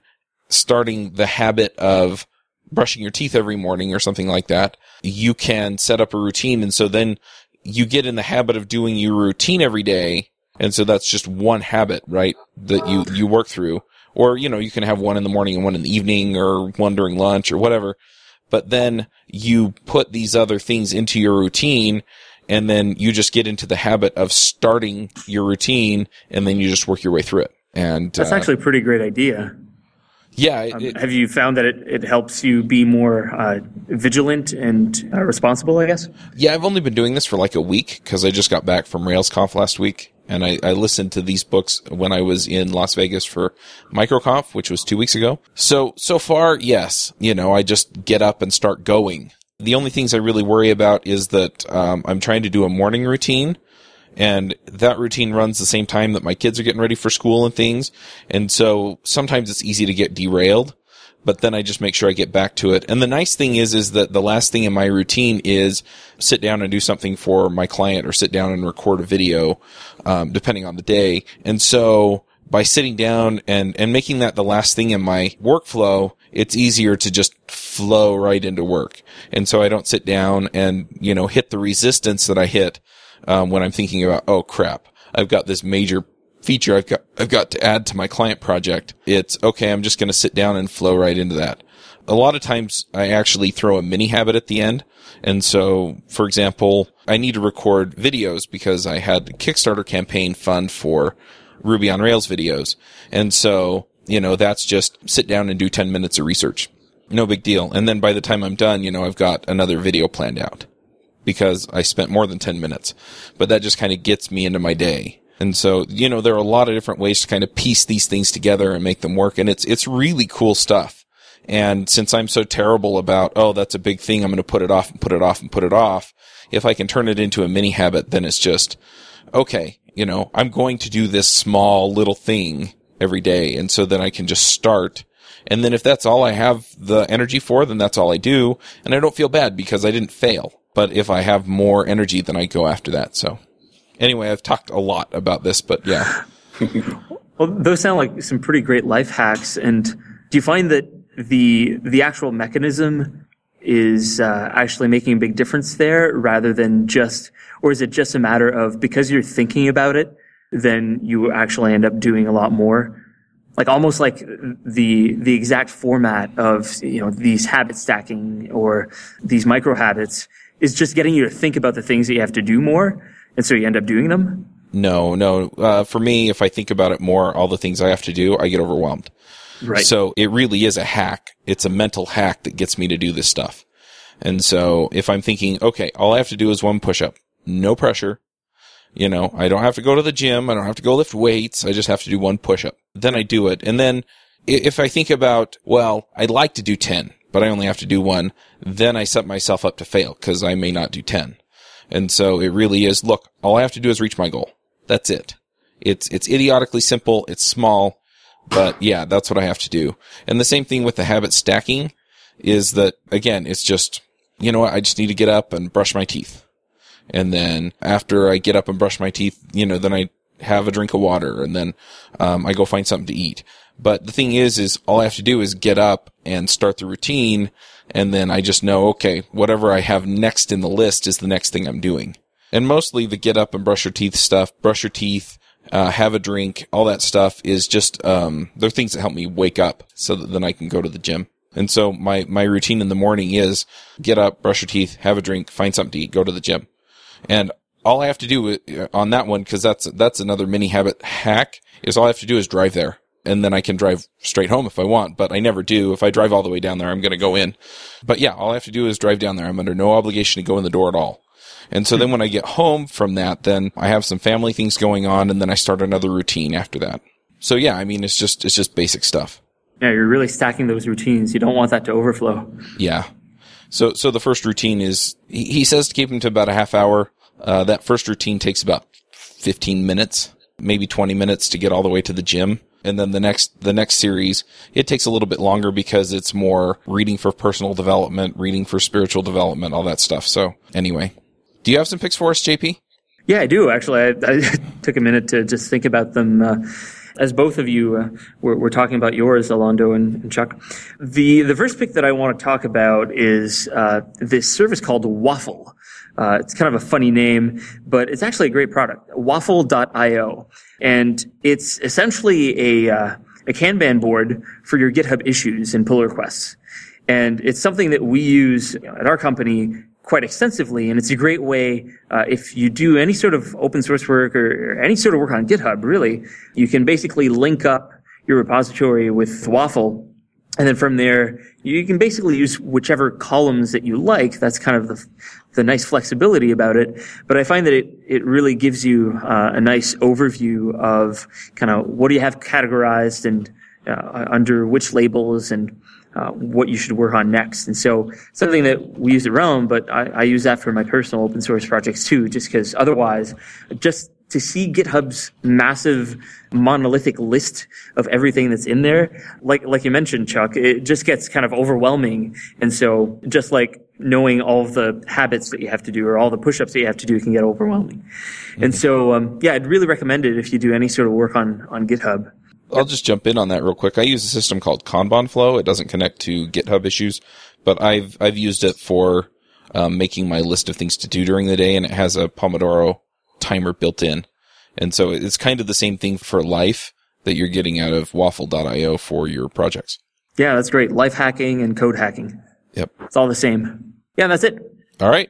starting the habit of brushing your teeth every morning or something like that, you can set up a routine. And so then you get in the habit of doing your routine every day. And so that's just one habit, right? That you, you work through. Or, you know, you can have one in the morning and one in the evening or one during lunch or whatever. But then you put these other things into your routine and then you just get into the habit of starting your routine and then you just work your way through it. And that's uh, actually a pretty great idea. Yeah. It, um, have you found that it, it helps you be more uh, vigilant and uh, responsible, I guess? Yeah, I've only been doing this for like a week because I just got back from RailsConf last week. And I, I listened to these books when I was in Las Vegas for MicroConf, which was two weeks ago. So, so far, yes, you know, I just get up and start going. The only things I really worry about is that um, I'm trying to do a morning routine and that routine runs the same time that my kids are getting ready for school and things. And so sometimes it's easy to get derailed, but then I just make sure I get back to it. And the nice thing is, is that the last thing in my routine is sit down and do something for my client or sit down and record a video, um, depending on the day. And so by sitting down and, and making that the last thing in my workflow, it's easier to just flow right into work. And so I don't sit down and, you know, hit the resistance that I hit um, when I'm thinking about, oh crap, I've got this major feature I've got, I've got to add to my client project. It's okay. I'm just going to sit down and flow right into that. A lot of times I actually throw a mini habit at the end. And so, for example, I need to record videos because I had Kickstarter campaign fund for Ruby on Rails videos. And so, you know, that's just sit down and do 10 minutes of research. No big deal. And then by the time I'm done, you know, I've got another video planned out because I spent more than 10 minutes. But that just kind of gets me into my day. And so, you know, there are a lot of different ways to kind of piece these things together and make them work. And it's, it's really cool stuff. And since I'm so terrible about, oh, that's a big thing, I'm going to put it off and put it off and put it off. If I can turn it into a mini habit, then it's just, okay, you know, I'm going to do this small little thing every day. And so then I can just start. And then if that's all I have the energy for, then that's all I do. And I don't feel bad because I didn't fail but if I have more energy, then I go after that. So anyway, I've talked a lot about this, but yeah. well, those sound like some pretty great life hacks. And do you find that the the actual mechanism is uh, actually making a big difference there, rather than just, or is it just a matter of because you're thinking about it, then you actually end up doing a lot more? Like almost like the the exact format of you know these habit stacking or these micro habits is just getting you to think about the things that you have to do more. And so you end up doing them. No, no. Uh, for me, if I think about it more, all the things I have to do, I get overwhelmed. Right. So it really is a hack. It's a mental hack that gets me to do this stuff. And so if I'm thinking, okay, all I have to do is one push up, no pressure. You know, I don't have to go to the gym. I don't have to go lift weights. I just have to do one push up. Then I do it. And then if I think about, well, I'd like to do 10, but I only have to do one, then I set myself up to fail because I may not do 10. And so it really is, look, all I have to do is reach my goal. That's it. It's, it's idiotically simple. It's small, but yeah, that's what I have to do. And the same thing with the habit stacking is that again, it's just, you know what? I just need to get up and brush my teeth. And then after I get up and brush my teeth, you know, then I have a drink of water and then, um, I go find something to eat. But the thing is, is all I have to do is get up and start the routine. And then I just know, okay, whatever I have next in the list is the next thing I'm doing. And mostly the get up and brush your teeth stuff, brush your teeth, uh, have a drink, all that stuff is just, um, they're things that help me wake up so that then I can go to the gym. And so my, my routine in the morning is get up, brush your teeth, have a drink, find something to eat, go to the gym. And all I have to do on that one, cause that's, that's another mini habit hack is all I have to do is drive there. And then I can drive straight home if I want, but I never do. If I drive all the way down there, I'm going to go in. But yeah, all I have to do is drive down there. I'm under no obligation to go in the door at all. And so then when I get home from that, then I have some family things going on and then I start another routine after that. So yeah, I mean, it's just, it's just basic stuff. Yeah, you're really stacking those routines. You don't want that to overflow. Yeah. So, so the first routine is, he, he says to keep him to about a half hour. Uh, that first routine takes about 15 minutes, maybe 20 minutes to get all the way to the gym. And then the next, the next series, it takes a little bit longer because it's more reading for personal development, reading for spiritual development, all that stuff. So anyway, do you have some picks for us, JP? Yeah, I do actually. I, I took a minute to just think about them. Uh, as both of you uh, were, were talking about yours, Alondo and, and Chuck, the the first pick that I want to talk about is uh, this service called Waffle. Uh, it's kind of a funny name, but it's actually a great product. Waffle.io, and it's essentially a uh, a Kanban board for your GitHub issues and pull requests. And it's something that we use at our company quite extensively. And it's a great way, uh, if you do any sort of open source work or, or any sort of work on GitHub, really, you can basically link up your repository with Waffle. And then from there, you can basically use whichever columns that you like. That's kind of the, the nice flexibility about it. But I find that it, it really gives you uh, a nice overview of kind of what do you have categorized and uh, under which labels and uh, what you should work on next. And so something that we use at Realm, but I, I use that for my personal open source projects too, just because otherwise, just to see GitHub's massive monolithic list of everything that's in there, like like you mentioned, Chuck, it just gets kind of overwhelming. And so just like knowing all the habits that you have to do or all the push-ups that you have to do can get overwhelming. And so um, yeah, I'd really recommend it if you do any sort of work on on GitHub. I'll just jump in on that real quick. I use a system called Kanban Flow. It doesn't connect to GitHub issues, but I've I've used it for um, making my list of things to do during the day, and it has a Pomodoro timer built in, and so it's kind of the same thing for life that you're getting out of Waffle.io for your projects. Yeah, that's great. Life hacking and code hacking. Yep. It's all the same. Yeah, that's it. All right.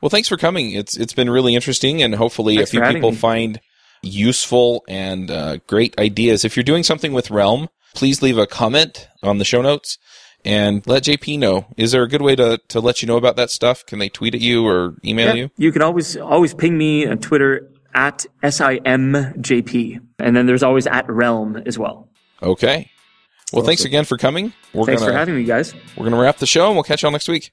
Well, thanks for coming. It's it's been really interesting, and hopefully Thanks a few people me. find useful and uh, great ideas. If you're doing something with Realm, please leave a comment on the show notes and let JP know. Is there a good way to to let you know about that stuff? Can they tweet at you or email Yeah, you? You can always always ping me on Twitter at simjp, and then there's always at realm as well. Okay. Well, thanks again for coming. We're Thanks gonna for having me, guys. we're gonna wrap the show, and we'll catch y'all next week.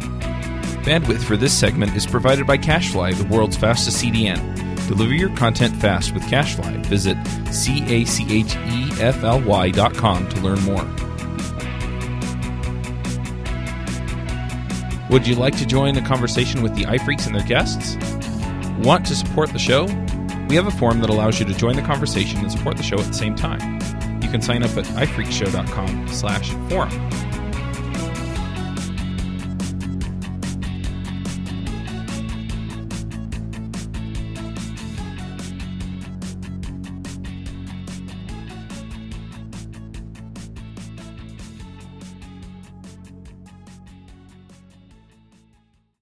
Bandwidth for this segment is provided by CacheFly, the world's fastest CDN. Deliver your content fast with CacheFly. Visit E C-A-C-H-E-F-L-Y dot com to learn more. Would you like to join the conversation with the iPhreaks and their guests? Want to support the show? We have a forum that allows you to join the conversation and support the show at the same time. You can sign up at ifreakshow.com slash forum.